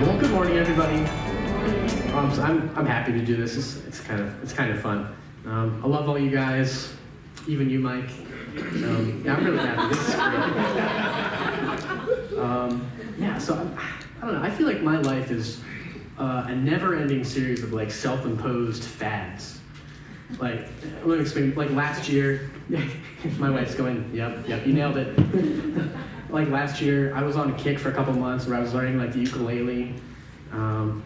Well, good morning, everybody. Um, so I'm, I'm happy to do this. It's, it's kind of it's kind of fun. Um, I love all you guys, even you, Mike. So yeah, I'm really happy. This is great. Um, yeah, so I'm, I don't know. I feel like my life is uh, a never-ending series of like self-imposed fads. Like, let me explain. Like last year, my wife's going, "Yep, yep, you nailed it." like last year, I was on a kick for a couple months where I was learning like the ukulele. Um,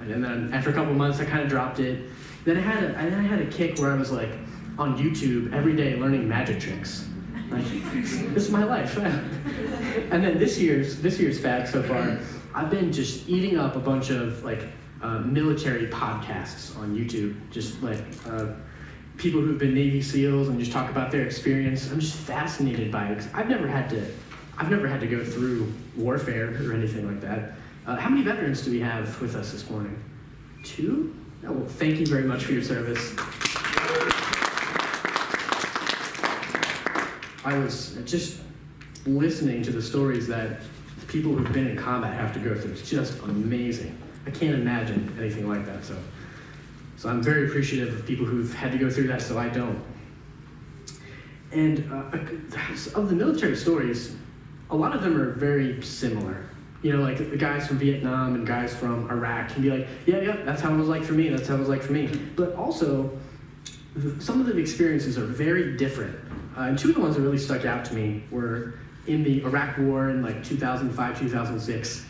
and then after a couple months, I kind of dropped it. Then I had a, I then I had a kick where I was like on YouTube every day learning magic tricks. Like this is my life. and then this year's this year's fad so far, I've been just eating up a bunch of like uh, military podcasts on YouTube, just like. Uh, people who've been Navy SEALs and just talk about their experience. I'm just fascinated by it. I've never had to, I've never had to go through warfare or anything like that. Uh, how many veterans do we have with us this morning? Two? Oh, well, thank you very much for your service. I was just listening to the stories that people who've been in combat have to go through. It's just amazing. I can't imagine anything like that. So, so I'm very appreciative of people who've had to go through that, so I don't. And uh, of the military stories, a lot of them are very similar. You know, like the guys from Vietnam and guys from Iraq can be like, yeah, yeah, that's how it was like for me. That's how it was like for me. But also, some of the experiences are very different. Uh, and two of the ones that really stuck out to me were in the Iraq War in like 2005, 2006,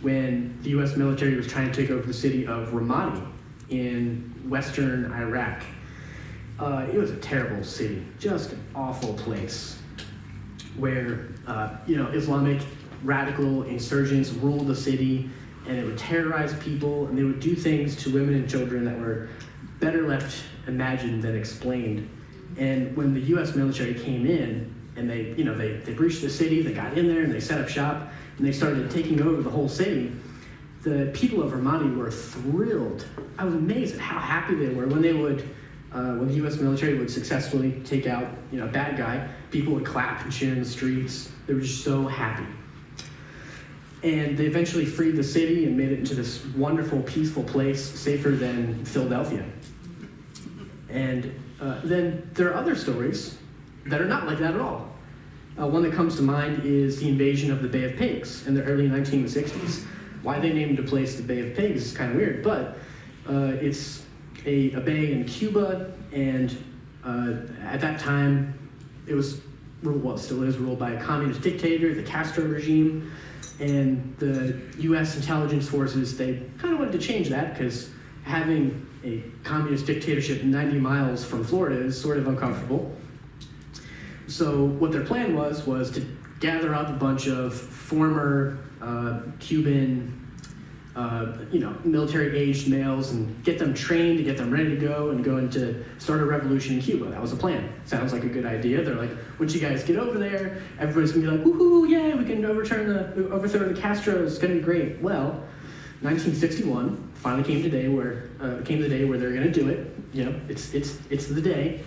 when the U.S. military was trying to take over the city of Ramadi in western Iraq. Uh, it was a terrible city, just an awful place where uh, you know Islamic radical insurgents ruled the city, and it would terrorize people, and they would do things to women and children that were better left imagined than explained. And when the U.S. military came in, and they you know they, they breached the city, they got in there and they set up shop, and they started taking over the whole city. The people of Ramadi were thrilled. I was amazed at how happy they were when they would uh, when the U.S. military would successfully take out, you know, a bad guy, people would clap and cheer in the streets. They were just so happy. And they eventually freed the city and made it into this wonderful, peaceful place, safer than Philadelphia. And uh, then there are other stories that are not like that at all. Uh, one that comes to mind is the invasion of the Bay of Pigs in the early 1960s. Why they named a place the Bay of Pigs is kind of weird, but uh, it's a, a bay in Cuba, and uh, at that time, it was ruled, well, still is ruled by a communist dictator, the Castro regime, and the U.S. intelligence forces they kind of wanted to change that because having a communist dictatorship 90 miles from Florida is sort of uncomfortable. So what their plan was was to gather up a bunch of former uh, Cuban uh, you know, military-aged males and get them trained to get them ready to go and go into start a revolution in Cuba. That was the plan. Sounds like a good idea. They're like, once you guys get over there, everybody's gonna be like, woohoo, yeah, we can overturn the overthrow the Castro. It's gonna be great. Well, 1961 finally came today where uh, came the day where they're gonna do it. You know, it's it's it's the day,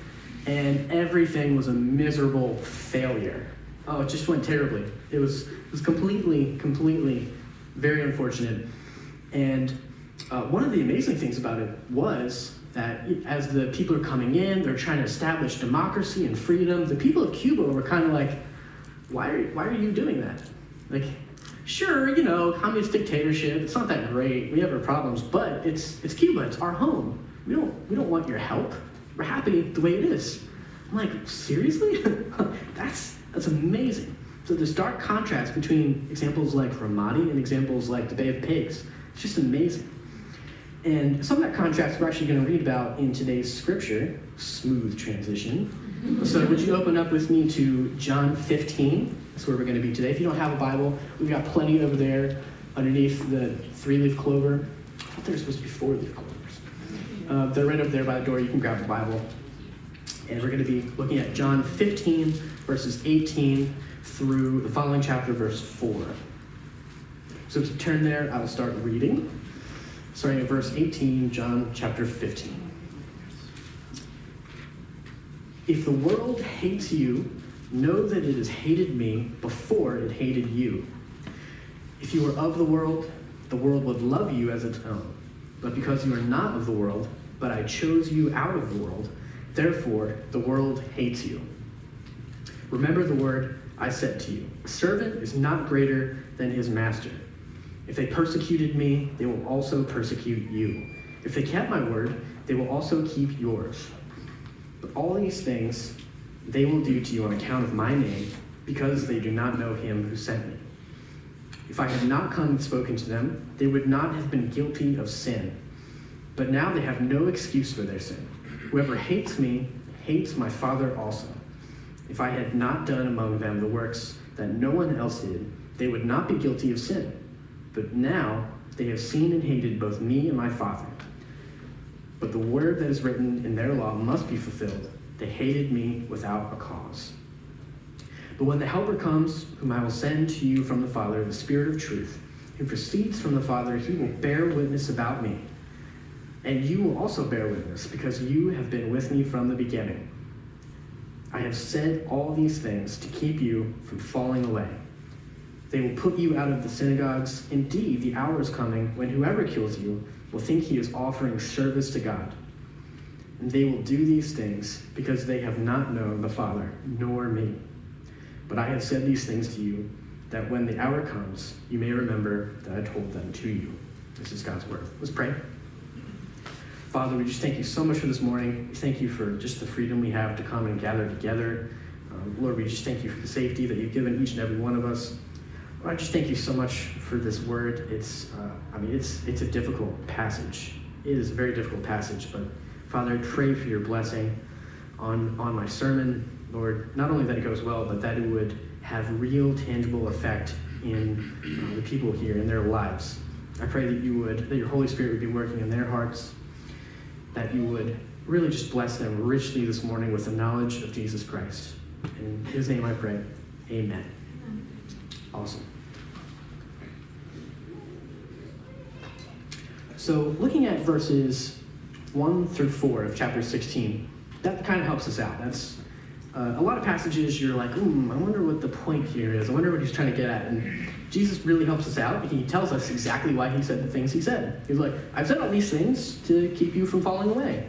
and everything was a miserable failure. Oh, it just went terribly. It was it was completely completely very unfortunate. And uh, one of the amazing things about it was that as the people are coming in, they're trying to establish democracy and freedom. The people of Cuba were kind of like, why are, why are you doing that? Like, sure, you know, communist dictatorship, it's not that great. We have our problems, but it's, it's Cuba, it's our home. We don't, we don't want your help. We're happy the way it is. I'm like, seriously? that's, that's amazing. So this dark contrast between examples like Ramadi and examples like the Bay of Pigs it's just amazing. And some of that contrast we're actually going to read about in today's scripture. Smooth transition. So, would you open up with me to John 15? That's where we're going to be today. If you don't have a Bible, we've got plenty over there underneath the three leaf clover. I thought they were supposed to be four leaf clovers. Uh, they're right up there by the door. You can grab the Bible. And we're going to be looking at John 15, verses 18 through the following chapter, verse 4. So to turn there, I will start reading, starting at verse 18, John chapter 15. If the world hates you, know that it has hated me before it hated you. If you were of the world, the world would love you as its own. But because you are not of the world, but I chose you out of the world, therefore the world hates you. Remember the word I said to you A servant is not greater than his master. If they persecuted me, they will also persecute you. If they kept my word, they will also keep yours. But all these things they will do to you on account of my name, because they do not know him who sent me. If I had not come and spoken to them, they would not have been guilty of sin. But now they have no excuse for their sin. Whoever hates me hates my Father also. If I had not done among them the works that no one else did, they would not be guilty of sin. But now they have seen and hated both me and my Father. But the word that is written in their law must be fulfilled. They hated me without a cause. But when the Helper comes, whom I will send to you from the Father, the Spirit of truth, who proceeds from the Father, he will bear witness about me. And you will also bear witness, because you have been with me from the beginning. I have said all these things to keep you from falling away. They will put you out of the synagogues. Indeed, the hour is coming when whoever kills you will think he is offering service to God. And they will do these things because they have not known the Father, nor me. But I have said these things to you, that when the hour comes, you may remember that I told them to you. This is God's word. Let's pray. Father, we just thank you so much for this morning. We thank you for just the freedom we have to come and gather together. Um, Lord, we just thank you for the safety that you've given each and every one of us. Lord, I just thank you so much for this word. It's, uh, I mean, it's it's a difficult passage. It is a very difficult passage, but Father, I pray for your blessing on on my sermon. Lord, not only that it goes well, but that it would have real, tangible effect in uh, the people here in their lives. I pray that you would, that your Holy Spirit would be working in their hearts, that you would really just bless them richly this morning with the knowledge of Jesus Christ. In his name I pray. Amen. Awesome. So, looking at verses 1 through 4 of chapter 16, that kind of helps us out. That's uh, a lot of passages you're like, hmm, I wonder what the point here is. I wonder what he's trying to get at. And Jesus really helps us out. He tells us exactly why he said the things he said. He's like, I've said all these things to keep you from falling away.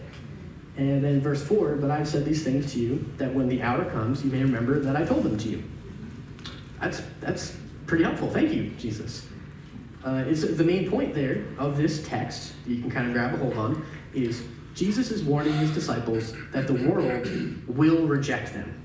And then verse 4, but I've said these things to you that when the hour comes, you may remember that I told them to you. That's, that's pretty helpful. Thank you, Jesus. Uh, is the main point there of this text that you can kind of grab a hold on is Jesus is warning his disciples that the world will reject them,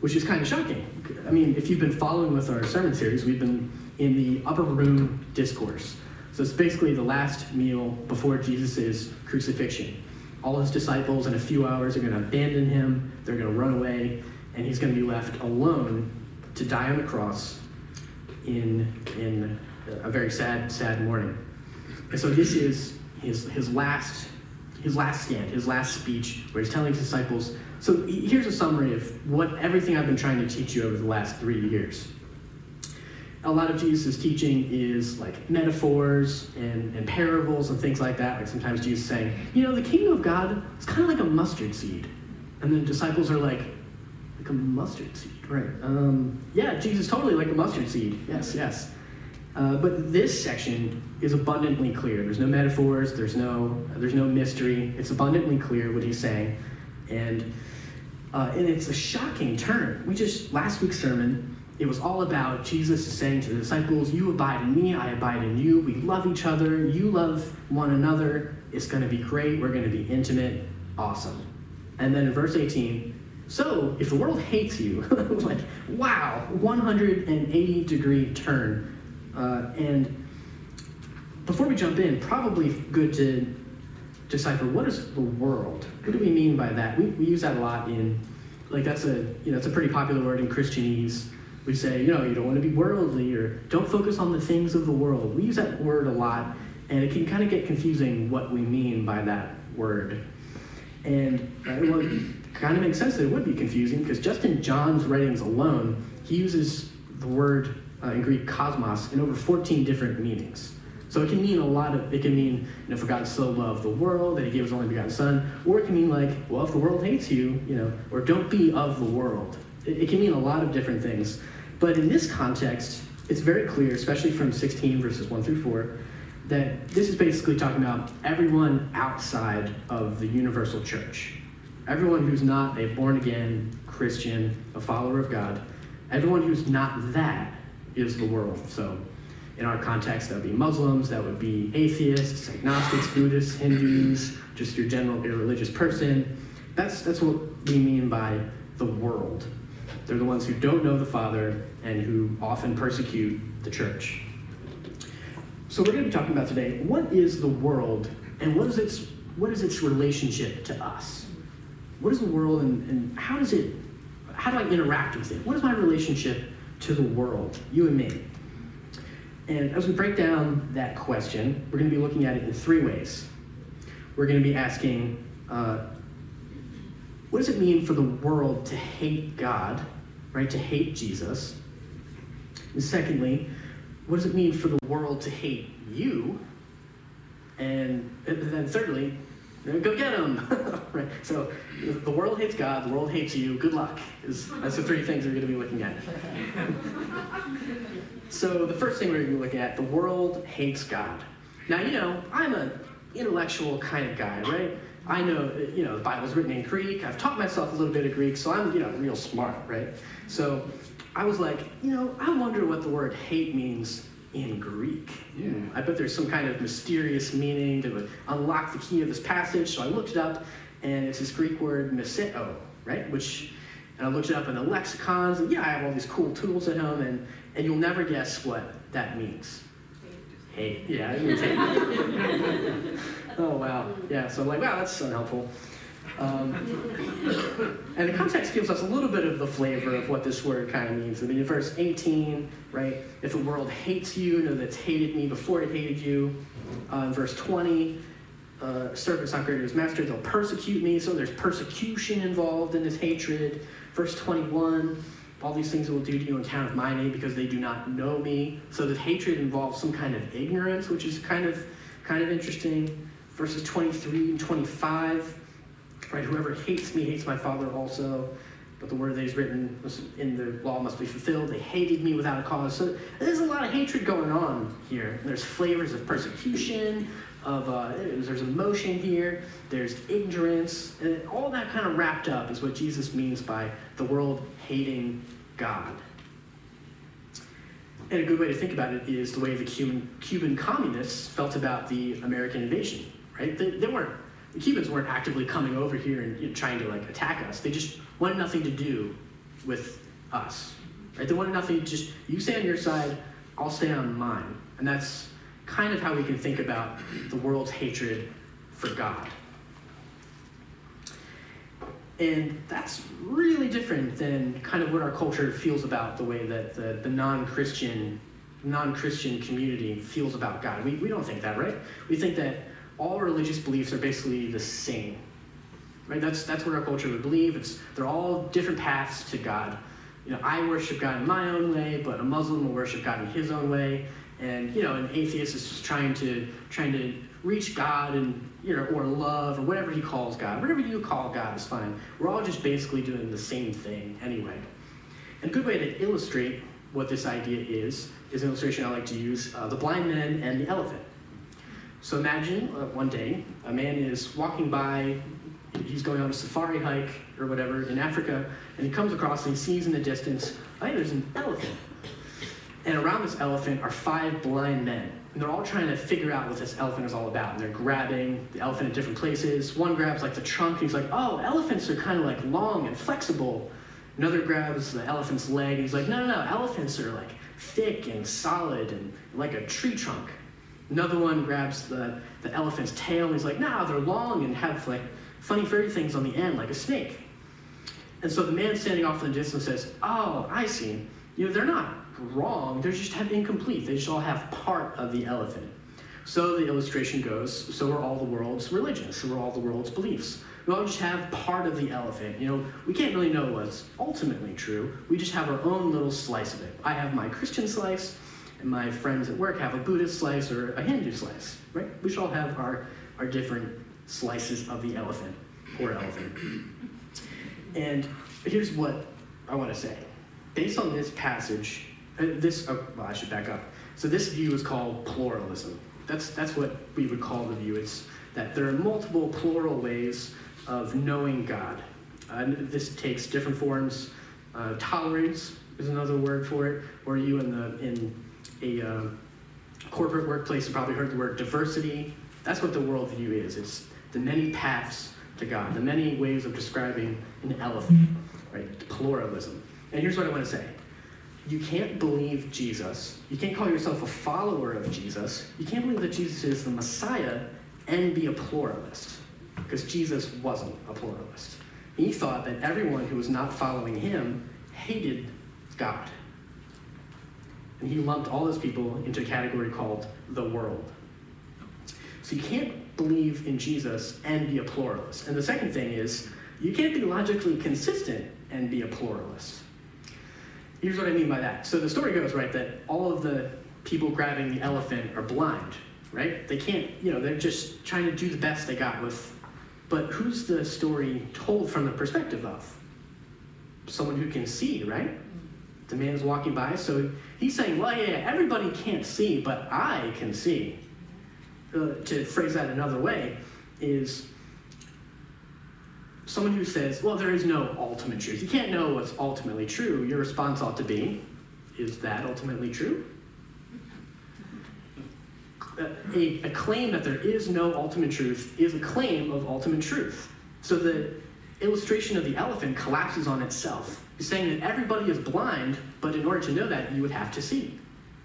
which is kind of shocking. I mean, if you've been following with our sermon series, we've been in the upper room discourse. So it's basically the last meal before Jesus' crucifixion. All his disciples in a few hours are going to abandon him, they're going to run away, and he's going to be left alone to die on the cross in, in a very sad, sad morning. And so this is his, his last his last stand, his last speech, where he's telling his disciples. So here's a summary of what everything I've been trying to teach you over the last three years. A lot of Jesus' teaching is like metaphors and, and parables and things like that. Like sometimes Jesus saying, you know, the kingdom of God is kind of like a mustard seed. And the disciples are like, like a mustard seed, right? Um, yeah, Jesus, totally like a mustard seed. Yes, yes. Uh, but this section is abundantly clear. There's no metaphors. There's no there's no mystery. It's abundantly clear what he's saying, and uh, and it's a shocking turn. We just last week's sermon. It was all about Jesus saying to the disciples, "You abide in me. I abide in you. We love each other. You love one another. It's going to be great. We're going to be intimate. Awesome." And then in verse 18, so if the world hates you, like wow, 180 degree turn uh, and before we jump in, probably good to decipher what is the world. What do we mean by that? We, we use that a lot in, like that's a you know it's a pretty popular word in Christianese. We say you know you don't want to be worldly or don't focus on the things of the world. We use that word a lot, and it can kind of get confusing what we mean by that word. And uh, well, kind of makes sense that it would be confusing because just in John's writings alone, he uses the word uh, in Greek cosmos in over 14 different meanings. So it can mean a lot of, it can mean, you know, for God so loved the world that he gave his only begotten son, or it can mean like, well, if the world hates you, you know, or don't be of the world. It, it can mean a lot of different things. But in this context, it's very clear, especially from 16 verses 1 through 4, that this is basically talking about everyone outside of the universal church. Everyone who's not a born again Christian, a follower of God, everyone who's not that is the world. So, in our context, that would be Muslims, that would be atheists, agnostics, Buddhists, Hindus, just your general irreligious person. That's, that's what we mean by the world. They're the ones who don't know the Father and who often persecute the church. So we're going to be talking about today what is the world and what is its what is its relationship to us? What is the world and, and how does it how do I interact with it? What is my relationship to the world, you and me? And as we break down that question, we're going to be looking at it in three ways. We're going to be asking, uh, what does it mean for the world to hate God, right? To hate Jesus? And secondly, what does it mean for the world to hate you? And, then thirdly, go get them. right? So the world hates God, the world hates you. Good luck. Is that's the three things we're going to be looking at. so the first thing we're going to be looking at: the world hates God. Now you know I'm an intellectual kind of guy, right? I know, you know, the Bible's written in Greek. I've taught myself a little bit of Greek, so I'm, you know, real smart, right? So I was like, you know, I wonder what the word hate means in Greek. Yeah. I bet there's some kind of mysterious meaning that would unlock the key of this passage. So I looked it up, and it's this Greek word miseo, right? Which, and I looked it up in the lexicons, and yeah, I have all these cool tools at home, and, and you'll never guess what that means. Hate. Yeah, it means hate. oh, wow. Yeah, so I'm like, wow, that's unhelpful. Um, and the context gives us a little bit of the flavor of what this word kind of means. I mean, in verse 18, right, if the world hates you, know that it's hated me before it hated you. Uh, in verse 20, uh, servant's not greater master, they'll persecute me. So there's persecution involved in this hatred. Verse 21, all these things will do to you in account of my name because they do not know me. So the hatred involves some kind of ignorance, which is kind of kind of interesting. Verses 23 and 25 Right? Whoever hates me hates my Father also. But the word that is written in the law must be fulfilled. They hated me without a cause. So there's a lot of hatred going on here. There's flavors of persecution, of uh, there's emotion here, there's ignorance, and all that kind of wrapped up is what Jesus means by the world hating God. And a good way to think about it is the way the Cuban, Cuban communists felt about the American invasion, right? They, they weren't the Cubans weren't actively coming over here and you know, trying to like attack us. They just wanted nothing to do with us. Right? They wanted nothing. Just you stay on your side, I'll stay on mine, and that's kind of how we can think about the world's hatred for God. And that's really different than kind of what our culture feels about the way that the, the non-Christian non-Christian community feels about God. We, we don't think that, right? We think that all religious beliefs are basically the same. Right? That's that's what our culture would believe. It's they're all different paths to God. You know, I worship God in my own way, but a Muslim will worship God in his own way. And you know, an atheist is just trying to trying to reach God and you know, or love, or whatever he calls God. Whatever you call God is fine. We're all just basically doing the same thing anyway. And a good way to illustrate what this idea is is an illustration I like to use: uh, the blind man and the elephant. So imagine uh, one day a man is walking by, he's going on a safari hike or whatever in Africa, and he comes across and he sees in the distance, hey, there's an elephant. And around this elephant are five blind men. And they're all trying to figure out what this elephant is all about. And they're grabbing the elephant at different places. One grabs like the trunk, and he's like, oh, elephants are kind of like long and flexible. Another grabs the elephant's leg, and he's like, no, no, no, elephants are like thick and solid and like a tree trunk. Another one grabs the, the elephant's tail and he's like, nah, they're long and have like funny furry things on the end, like a snake. And so the man standing off in the distance says, oh, I see. You know, they're not wrong, they're just have incomplete. They just all have part of the elephant. So the illustration goes, so are all the world's religions, so are all the world's beliefs. We all just have part of the elephant. You know, we can't really know what's ultimately true. We just have our own little slice of it. I have my Christian slice, and my friends at work have a Buddhist slice or a Hindu slice, right? We should all have our, our different slices of the elephant or elephant. And here's what I want to say. Based on this passage, this, oh, well, I should back up. So this view is called pluralism. That's, that's what we would call the view. It's that there are multiple plural ways of knowing God. Uh, this takes different forms. Uh, tolerance is another word for it. Or you in the in a uh, corporate workplace have probably heard the word diversity. That's what the worldview is. It's the many paths to God, the many ways of describing an elephant, right? Pluralism. And here's what I want to say. You can't believe Jesus. You can't call yourself a follower of Jesus. You can't believe that Jesus is the Messiah and be a pluralist. Because Jesus wasn't a pluralist. He thought that everyone who was not following him hated God. And he lumped all those people into a category called the world. So you can't believe in Jesus and be a pluralist. And the second thing is, you can't be logically consistent and be a pluralist. Here's what I mean by that. So the story goes, right, that all of the people grabbing the elephant are blind, right? They can't, you know, they're just trying to do the best they got with. But who's the story told from the perspective of? Someone who can see, right? The man's walking by, so he's saying, well, yeah, everybody can't see, but I can see. Uh, to phrase that another way, is someone who says, well, there is no ultimate truth. You can't know what's ultimately true. Your response ought to be, is that ultimately true? A, a, claim that there is no ultimate truth is a claim of ultimate truth. So the illustration of the elephant collapses on itself. Saying that everybody is blind, but in order to know that, you would have to see.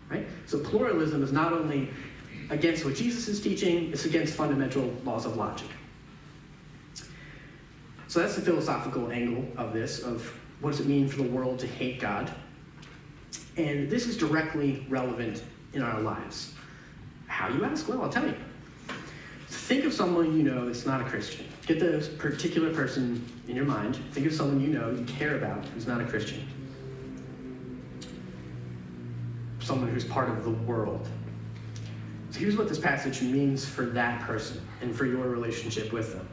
Right? So pluralism is not only against what Jesus is teaching, it's against fundamental laws of logic. So that's the philosophical angle of this, of what does it mean for the world to hate God? And this is directly relevant in our lives. How you ask? Well, I'll tell you. Think of someone you know that's not a Christian. Get this particular person in your mind. Think of someone you know you care about who's not a Christian. Someone who's part of the world. So here's what this passage means for that person and for your relationship with them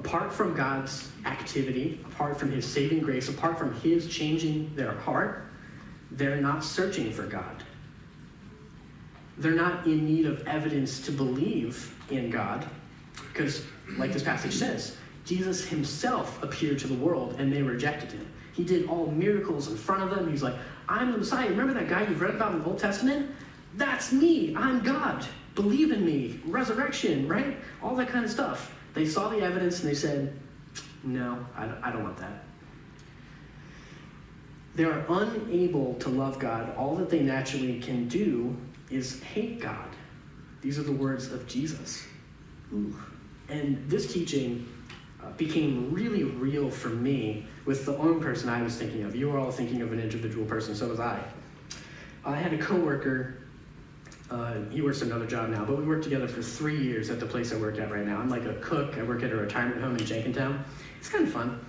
apart from God's activity, apart from His saving grace, apart from His changing their heart, they're not searching for God. They're not in need of evidence to believe in God, because, like this passage says, Jesus Himself appeared to the world and they rejected Him. He did all miracles in front of them. He's like, I'm the Messiah. Remember that guy you've read about in the Old Testament? That's me. I'm God. Believe in me. Resurrection, right? All that kind of stuff. They saw the evidence and they said, No, I don't, I don't want that. They are unable to love God. All that they naturally can do is hate God. These are the words of Jesus. Ooh. And this teaching uh, became really real for me with the own person I was thinking of. You were all thinking of an individual person, so was I. I had a coworker uh, he works another job now, but we worked together for three years at the place I work at right now. I'm like a cook. I work at a retirement home in Jenkintown. It's kind of fun.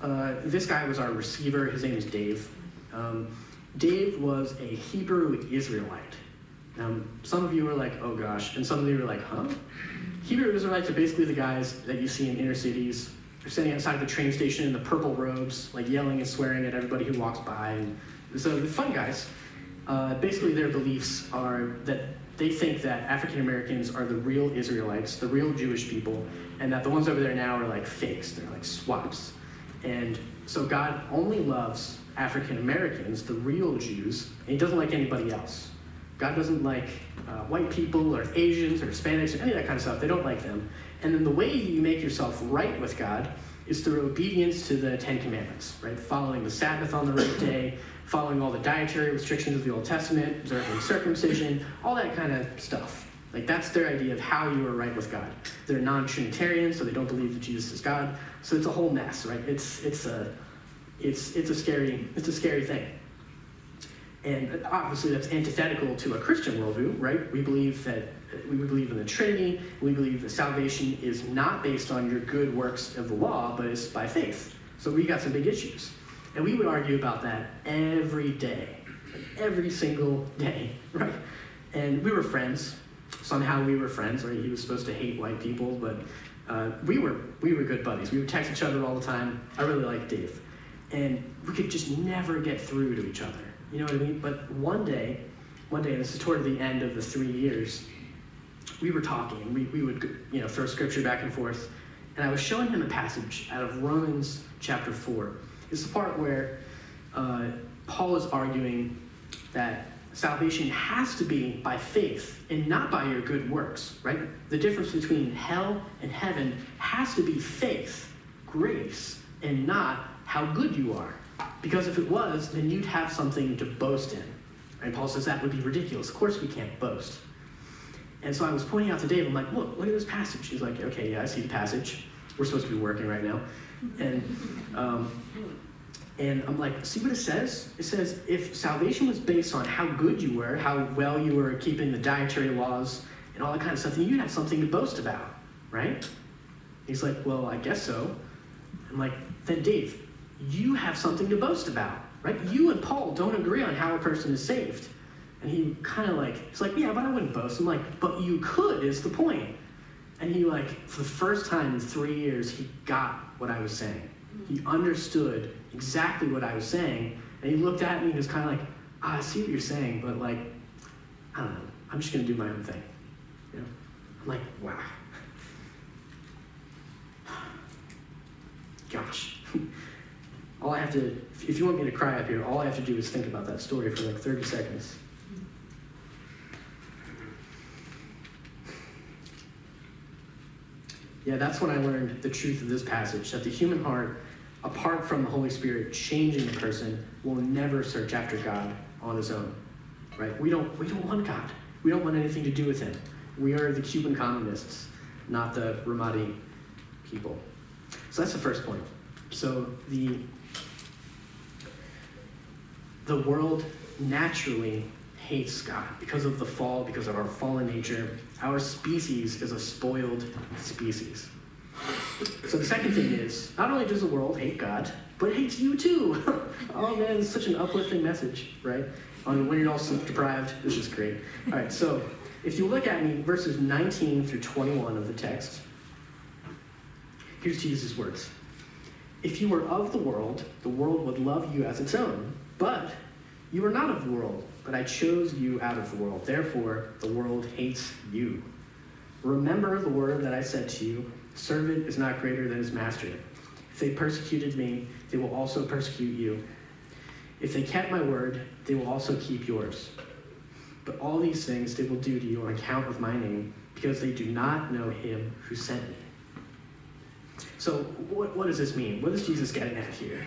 Uh, this guy was our receiver. His name is Dave. Um, Dave was a Hebrew Israelite. Now, some of you were like, oh gosh, and some of you were like, huh? Hebrew Israelites are basically the guys that you see in inner cities. They're standing outside the train station in the purple robes, like yelling and swearing at everybody who walks by. And so they're fun guys. Uh, basically, their beliefs are that they think that African Americans are the real Israelites, the real Jewish people, and that the ones over there now are like fakes, they're like swaps. And so God only loves African Americans, the real Jews, and He doesn't like anybody else. God doesn't like uh, white people or Asians or Hispanics or any of that kind of stuff. They don't like them. And then the way you make yourself right with God is through obedience to the Ten Commandments, right? Following the Sabbath on the right day, following all the dietary restrictions of the Old Testament, observing circumcision, all that kind of stuff. Like that's their idea of how you are right with God. They're non-Trinitarian, so they don't believe that Jesus is God. So it's a whole mess, right? It's it's a it's it's a scary it's a scary thing. And obviously that's antithetical to a Christian worldview, right? We believe that we believe in the Trinity. We believe that salvation is not based on your good works of the law, but it's by faith. So we got some big issues. And we would argue about that every day, every single day, right? And we were friends. Somehow we were friends, right? He was supposed to hate white people, but uh, we were we were good buddies. We would text each other all the time. I really liked Dave, and we could just never get through to each other. You know what I mean? But one day, one day, and this is toward the end of the three years, we were talking. We, we would, you know, throw scripture back and forth. And I was showing him a passage out of Romans chapter 4. It's the part where uh, Paul is arguing that salvation has to be by faith and not by your good works, right? The difference between hell and heaven has to be faith, grace, and not how good you are. Because if it was, then you'd have something to boast in. And Paul says that would be ridiculous. Of course, we can't boast. And so I was pointing out to Dave, I'm like, look, look at this passage. He's like, okay, yeah, I see the passage. We're supposed to be working right now. And um, and I'm like, see what it says? It says if salvation was based on how good you were, how well you were keeping the dietary laws and all that kind of stuff, then you'd have something to boast about, right? He's like, well, I guess so. I'm like, then Dave, you have something to boast about, right? You and Paul don't agree on how a person is saved. And he kind of like, he's like, yeah, but I wouldn't boast. I'm like, but you could, is the point. And he like, for the first time in three years, he got what I was saying. He understood exactly what I was saying. And he looked at me and was kind of like, ah, I see what you're saying, but like, I don't know. I'm just going to do my own thing. You know? I'm like, wow. Gosh. all I have to, if you want me to cry up here, all I have to do is think about that story for like 30 seconds. Yeah, that's when I learned the truth of this passage that the human heart apart from the Holy Spirit changing the person, will never search after God on his own. Right? We don't we don't want God. We don't want anything to do with him. We are the Cuban communists, not the Ramadi people. So that's the first point. So the the world naturally hates God because of the fall, because of our fallen nature. Our species is a spoiled species. So the second thing is, not only does the world hate God, but it hates you too. oh man, it's such an uplifting message, right? On when you're all sleep deprived, this is great. All right, so if you look at me, verses 19 through 21 of the text, here's Jesus' words. If you were of the world, the world would love you as its own. But you are not of the world, but I chose you out of the world. Therefore, the world hates you. Remember the word that I said to you servant is not greater than his master. If they persecuted me, they will also persecute you. If they kept my word, they will also keep yours. But all these things they will do to you on account of my name, because they do not know him who sent me. So, what, what does this mean? What is Jesus getting at here?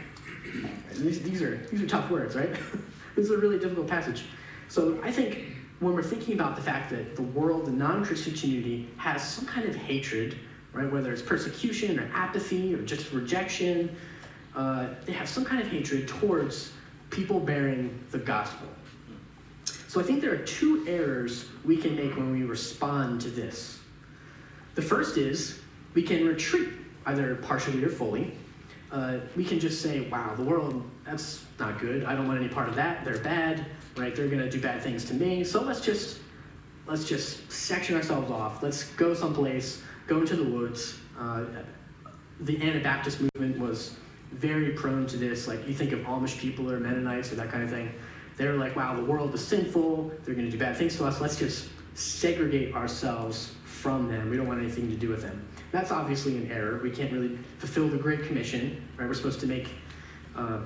These, these, are, these are tough words, right? this is a really difficult passage. So, I think when we're thinking about the fact that the world, the non Christian community, has some kind of hatred right? Whether it's persecution or apathy or just rejection, uh, they have some kind of hatred towards people bearing the gospel. So I think there are two errors we can make when we respond to this. The first is we can retreat, either partially or fully. Uh, we can just say, wow, the world, that's not good. I don't want any part of that. They're bad, right? They're going to do bad things to me. So let's just let's just section ourselves off. Let's go someplace go into the woods. Uh, the Anabaptist movement was very prone to this. Like you think of Amish people or Mennonites or that kind of thing. They're like, wow, the world is sinful. They're going to do bad things to us. Let's just segregate ourselves from them. We don't want anything to do with them. That's obviously an error. We can't really fulfill the Great Commission. Right? We're supposed to make uh,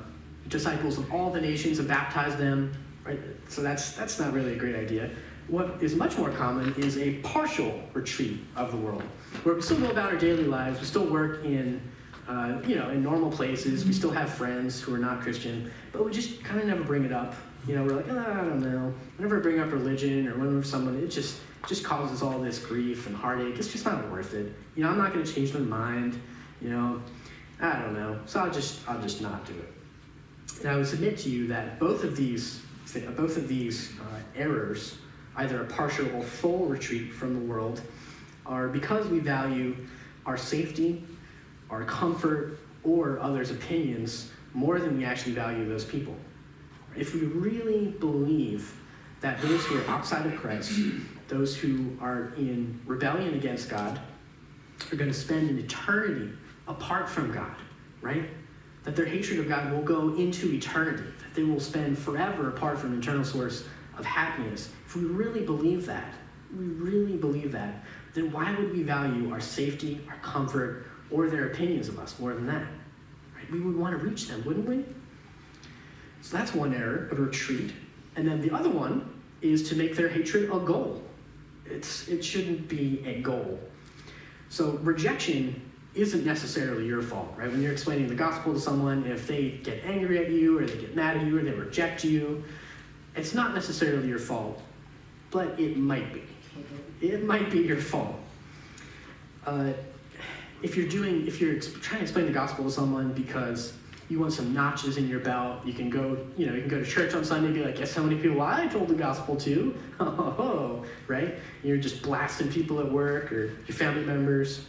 disciples of all the nations and baptize them. Right? So that's that's not really a great idea. What is much more common is a partial retreat of the world, where we still go about our daily lives, we still work in, uh, you know, in normal places, we still have friends who are not Christian, but we just kind of never bring it up. You know, we're like, oh, I don't know. Whenever I bring up religion or whenever someone, it just just causes all this grief and heartache. It's just not worth it. You know, I'm not going to change their mind. You know, I don't know. So I'll just I'll just not do it. And I would submit to you that both of these both of these uh, errors either a partial or full retreat from the world, are because we value our safety, our comfort, or others' opinions more than we actually value those people. If we really believe that those who are outside of Christ, those who are in rebellion against God, are going to spend an eternity apart from God, right? that their hatred of God will go into eternity, that they will spend forever apart from an eternal source of happiness. If we really believe that, we really believe that, then why would we value our safety, our comfort, or their opinions of us more than that? Right? We would want to reach them, wouldn't we? So that's one error, a retreat. And then the other one is to make their hatred a goal. It's, it shouldn't be a goal. So rejection isn't necessarily your fault, right? When you're explaining the gospel to someone, if they get angry at you or they get mad at you or they reject you, it's not necessarily your fault, but it might be. It might be your fault. Uh, if you're doing, if you're trying to explain the gospel to someone because you want some notches in your belt, you can go, you know, you can go to church on Sunday and be like, guess how many people I told the gospel to? Oh, right? You're just blasting people at work or your family members.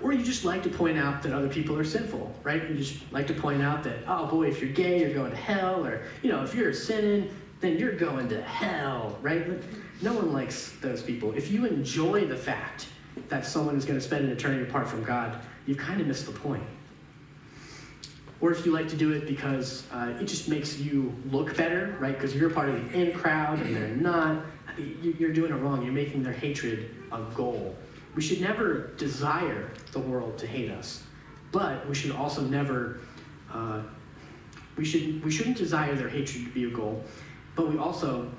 Or you just like to point out that other people are sinful, right? You just like to point out that, oh boy, if you're gay, you're going to hell, or, you know, if you're a sinning, then you're going to hell, right? No one likes those people. If you enjoy the fact that someone is going to spend an eternity apart from God, you've kind of missed the point. Or if you like to do it because uh, it just makes you look better, right? Because you're part of the in crowd and they're not, you're doing it wrong. You're making their hatred a goal. We should never desire the world to hate us, but we should also never, uh, we, should, we shouldn't desire their hatred to be a goal, but we also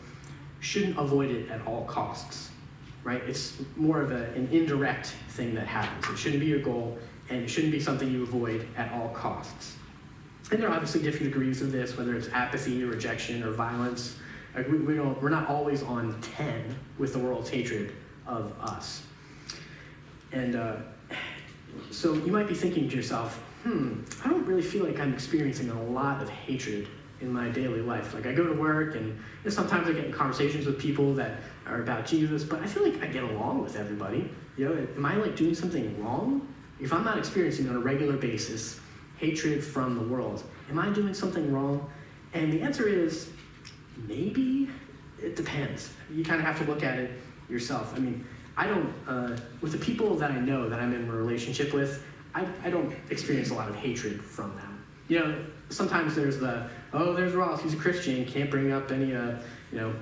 shouldn't avoid it at all costs, right? It's more of a, an indirect thing that happens. It shouldn't be your goal, and it shouldn't be something you avoid at all costs. And there are obviously different degrees of this, whether it's apathy or rejection or violence. We, we don't, we're not always on 10 with the world's hatred of us. And uh, so you might be thinking to yourself, hmm, I don't really feel like I'm experiencing a lot of hatred in my daily life. Like I go to work and you know, sometimes I get in conversations with people that are about Jesus, but I feel like I get along with everybody. You know, am I like doing something wrong? If I'm not experiencing on a regular basis hatred from the world, am I doing something wrong? And the answer is maybe. It depends. You kind of have to look at it yourself. I mean, I don't, uh, with the people that I know that I'm in a relationship with, I, I don't experience a lot of hatred from them. You know, sometimes there's the, oh, there's Ross, he's a Christian, can't bring up any, uh, you know,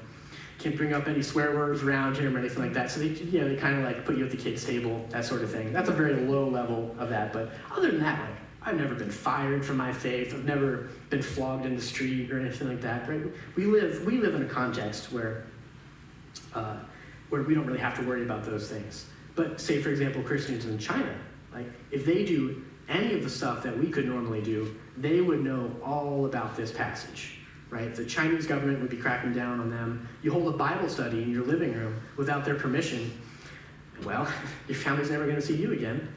can't bring up any swear words around him or anything like that. So they, you know, they kind of like put you at the kids' table, that sort of thing. That's a very low level of that. But other than that, like, I've never been fired from my faith. I've never been flogged in the street or anything like that. Right? We live, we live in a context where, uh, where we don't really have to worry about those things. But say, for example, Christians in China, like if they do any of the stuff that we could normally do, they would know all about this passage, right? The Chinese government would be cracking down on them. You hold a Bible study in your living room without their permission, well, your family's never going to see you again,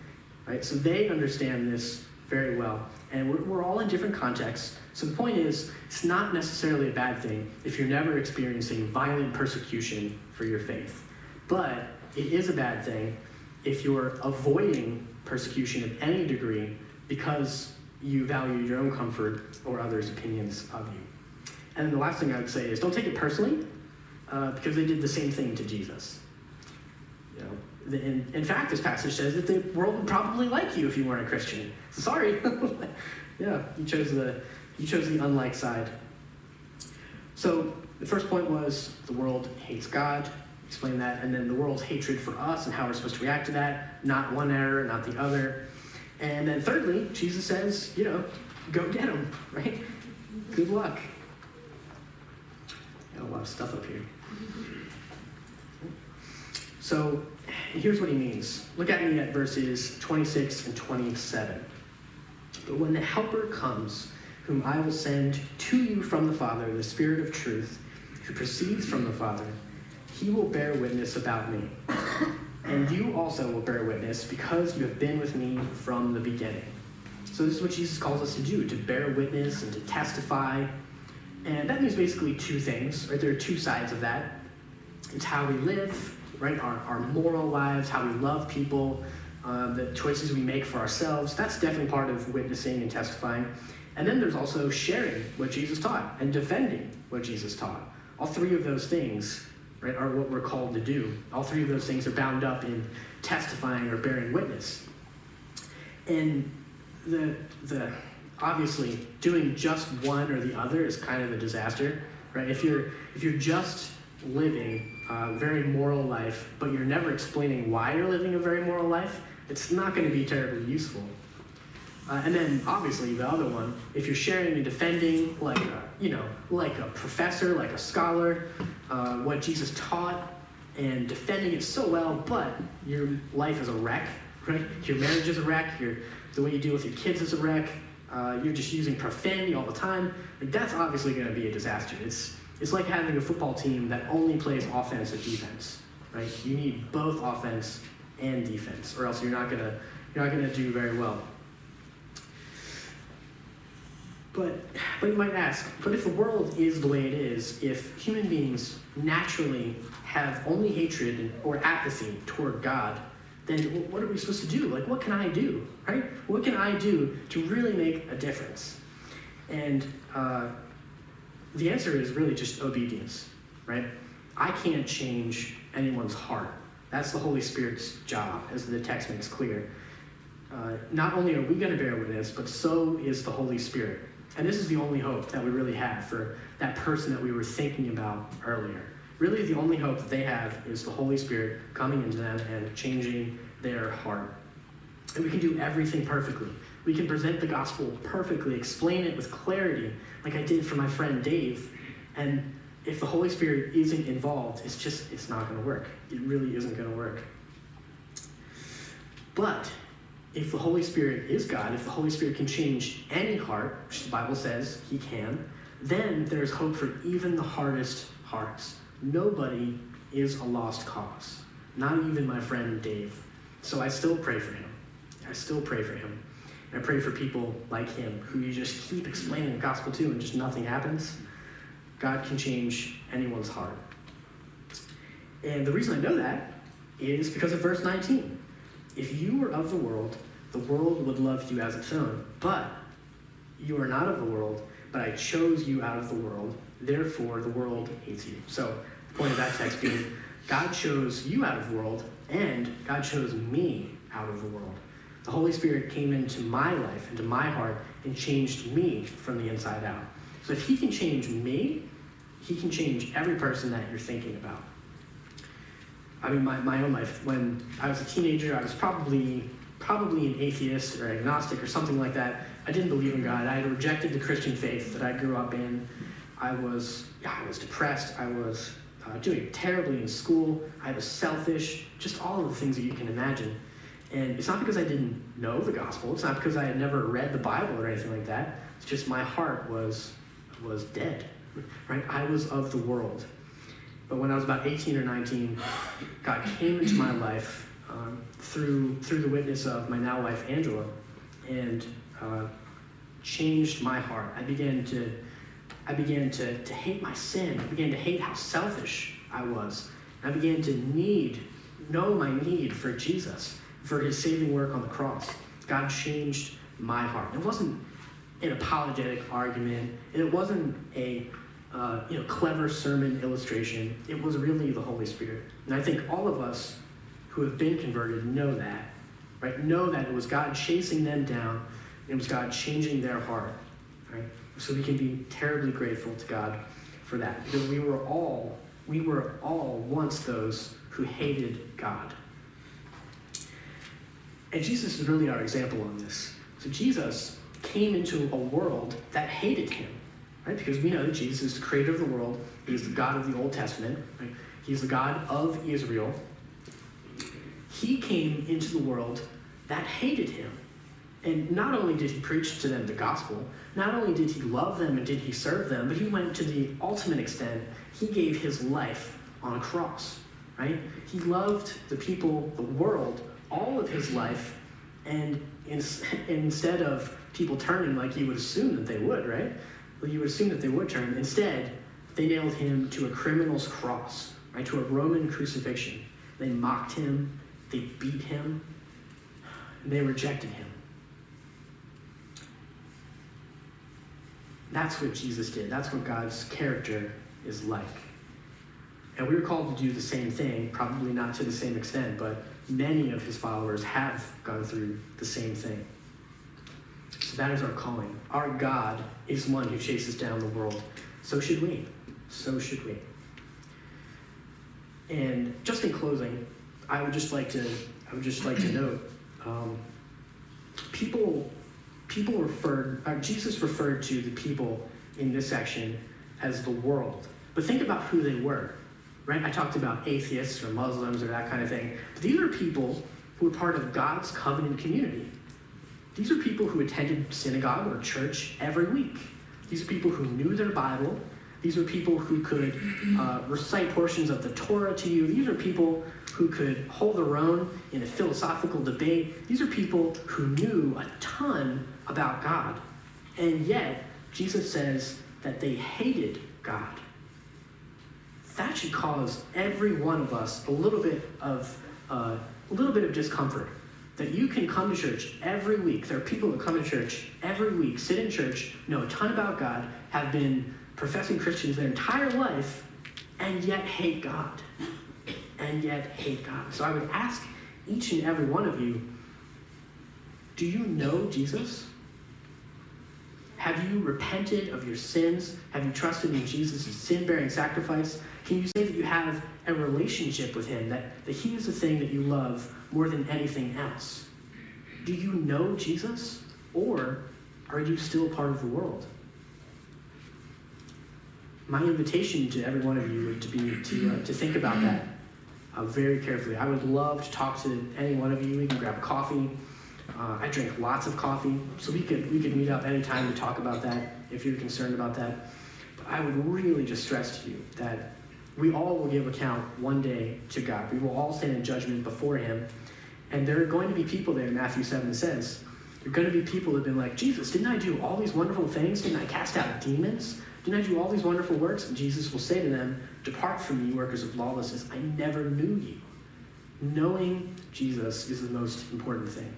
right? So they understand this very well. And we're, we're all in different contexts. So the point is, it's not necessarily a bad thing if you're never experiencing violent persecution for your faith. But it is a bad thing if you're avoiding persecution of any degree because you value your own comfort or others' opinions of you. And the last thing I would say is don't take it personally uh, because they did the same thing to Jesus. You know, in, in fact, this passage says that the world would probably like you if you weren't a Christian. Sorry. yeah, you chose the you chose the unlike side. So the first point was the world hates God. Explain that, and then the world's hatred for us and how we're supposed to react to that. Not one error, not the other. And then thirdly, Jesus says, you know, go get them, right? Good luck. Got a lot of stuff up here. So here's what he means. Look at me at verses 26 and 27. But when the Helper comes, whom I will send to you from the Father, the Spirit of truth, who proceeds from the Father, he will bear witness about me. And you also will bear witness because you have been with me from the beginning. So, this is what Jesus calls us to do to bear witness and to testify. And that means basically two things, right? There are two sides of that. It's how we live, right? Our, our moral lives, how we love people, uh, the choices we make for ourselves. That's definitely part of witnessing and testifying. And then there's also sharing what Jesus taught and defending what Jesus taught. All three of those things right, are what we're called to do. All three of those things are bound up in testifying or bearing witness. And the, the obviously, doing just one or the other is kind of a disaster, right? If you're if you're just living a very moral life, but you're never explaining why you're living a very moral life, it's not going to be terribly useful. Uh, and then obviously the other one, if you're sharing and defending like a, you know like a professor, like a scholar, uh, what Jesus taught, and defending it so well, but your life is a wreck, right? Your marriage is a wreck. Your the way you deal with your kids is a wreck. Uh, you're just using profanity all the time. Like that's obviously going to be a disaster. It's it's like having a football team that only plays offense or defense, right? You need both offense and defense, or else you're not gonna you're not gonna do very well. But, but you might ask, but if the world is the way it is, if human beings naturally have only hatred or apathy toward God, then what are we supposed to do? Like, what can I do, right? What can I do to really make a difference? And uh, the answer is really just obedience, right? I can't change anyone's heart. That's the Holy Spirit's job, as the text makes clear. Uh, not only are we going to bear witness, but so is the Holy Spirit. And this is the only hope that we really have for that person that we were thinking about earlier. Really, the only hope that they have is the Holy Spirit coming into them and changing their heart. And we can do everything perfectly. We can present the gospel perfectly, explain it with clarity, like I did for my friend Dave. And if the Holy Spirit isn't involved, it's just, it's not going to work. It really isn't going to work. But if the Holy Spirit is God, if the Holy Spirit can change any heart, which the Bible says he can, then there's hope for even the hardest hearts. Nobody is a lost cause, not even my friend Dave. So I still pray for him. I still pray for him. I pray for people like him who you just keep explaining the gospel to and just nothing happens. God can change anyone's heart. And the reason I know that is because of verse 19. If you were of the world, the world would love you as its own. But you are not of the world, but I chose you out of the world. Therefore, the world hates you. So, the point of that text being God chose you out of the world, and God chose me out of the world. The Holy Spirit came into my life, into my heart, and changed me from the inside out. So, if He can change me, He can change every person that you're thinking about. I mean, my, my own life, when I was a teenager, I was probably probably an atheist or agnostic or something like that. I didn't believe in God. I had rejected the Christian faith that I grew up in. I was, I was depressed. I was uh, doing terribly in school. I was selfish. Just all of the things that you can imagine. And it's not because I didn't know the gospel. It's not because I had never read the Bible or anything like that. It's just my heart was was dead. Right? I was of the world. But when I was about 18 or 19, God came into my life um, through through the witness of my now wife Angela, and uh, changed my heart. I began to I began to, to hate my sin. I began to hate how selfish I was. I began to need know my need for Jesus, for His saving work on the cross. God changed my heart. It wasn't an apologetic argument. It wasn't a uh, you know clever sermon illustration. It was really the Holy Spirit. And I think all of us who have been converted know that, right? Know that it was God chasing them down, it was God changing their heart, right? So we can be terribly grateful to God for that because we were all we were all once those who hated God. And Jesus is really our example on this. So Jesus came into a world that hated him, right? Because we know that Jesus is the creator of the world. He's the God of the Old Testament. Right? He's the God of Israel he came into the world that hated him. And not only did he preach to them the gospel, not only did he love them and did he serve them, but he went to the ultimate extent. He gave his life on a cross, right? He loved the people, the world, all of his life, and in, instead of people turning like you would assume that they would, right? You would assume that they would turn. Instead, they nailed him to a criminal's cross, right? To a Roman crucifixion. They mocked him, they beat him. And they rejected him. That's what Jesus did. That's what God's character is like. And we are called to do the same thing, probably not to the same extent, but many of his followers have gone through the same thing. So that is our calling. Our God is one who chases down the world. So should we. So should we. And just in closing, I would just like to I would just like to note um, people people referred uh, Jesus referred to the people in this section as the world. But think about who they were, right? I talked about atheists or Muslims or that kind of thing. But these are people who were part of God's covenant community. These are people who attended synagogue or church every week. These are people who knew their Bible. These are people who could uh, recite portions of the Torah to you. These are people who could hold their own in a philosophical debate. These are people who knew a ton about God. And yet, Jesus says that they hated God. That should cause every one of us a little bit of uh, a little bit of discomfort. That you can come to church every week. There are people who come to church every week, sit in church, know a ton about God, have been professing Christians their entire life, and yet hate God. And yet hate God. So I would ask each and every one of you do you know Jesus? Have you repented of your sins? Have you trusted in Jesus' sin bearing sacrifice? Can you say that you have a relationship with Him, that, that He is the thing that you love more than anything else? Do you know Jesus? Or are you still part of the world? My invitation to every one of you would to be to, uh, to think about that uh, very carefully. I would love to talk to any one of you. We can grab coffee. Uh, I drink lots of coffee, so we could we could meet up anytime to talk about that if you're concerned about that. But I would really just stress to you that we all will give account one day to God. We will all stand in judgment before Him, and there are going to be people there. Matthew seven says, there are going to be people that have been like, Jesus, didn't I do all these wonderful things? Didn't I cast out demons? Didn't I do all these wonderful works? And Jesus will say to them, Depart from me, workers of lawlessness. I never knew you. Knowing Jesus is the most important thing.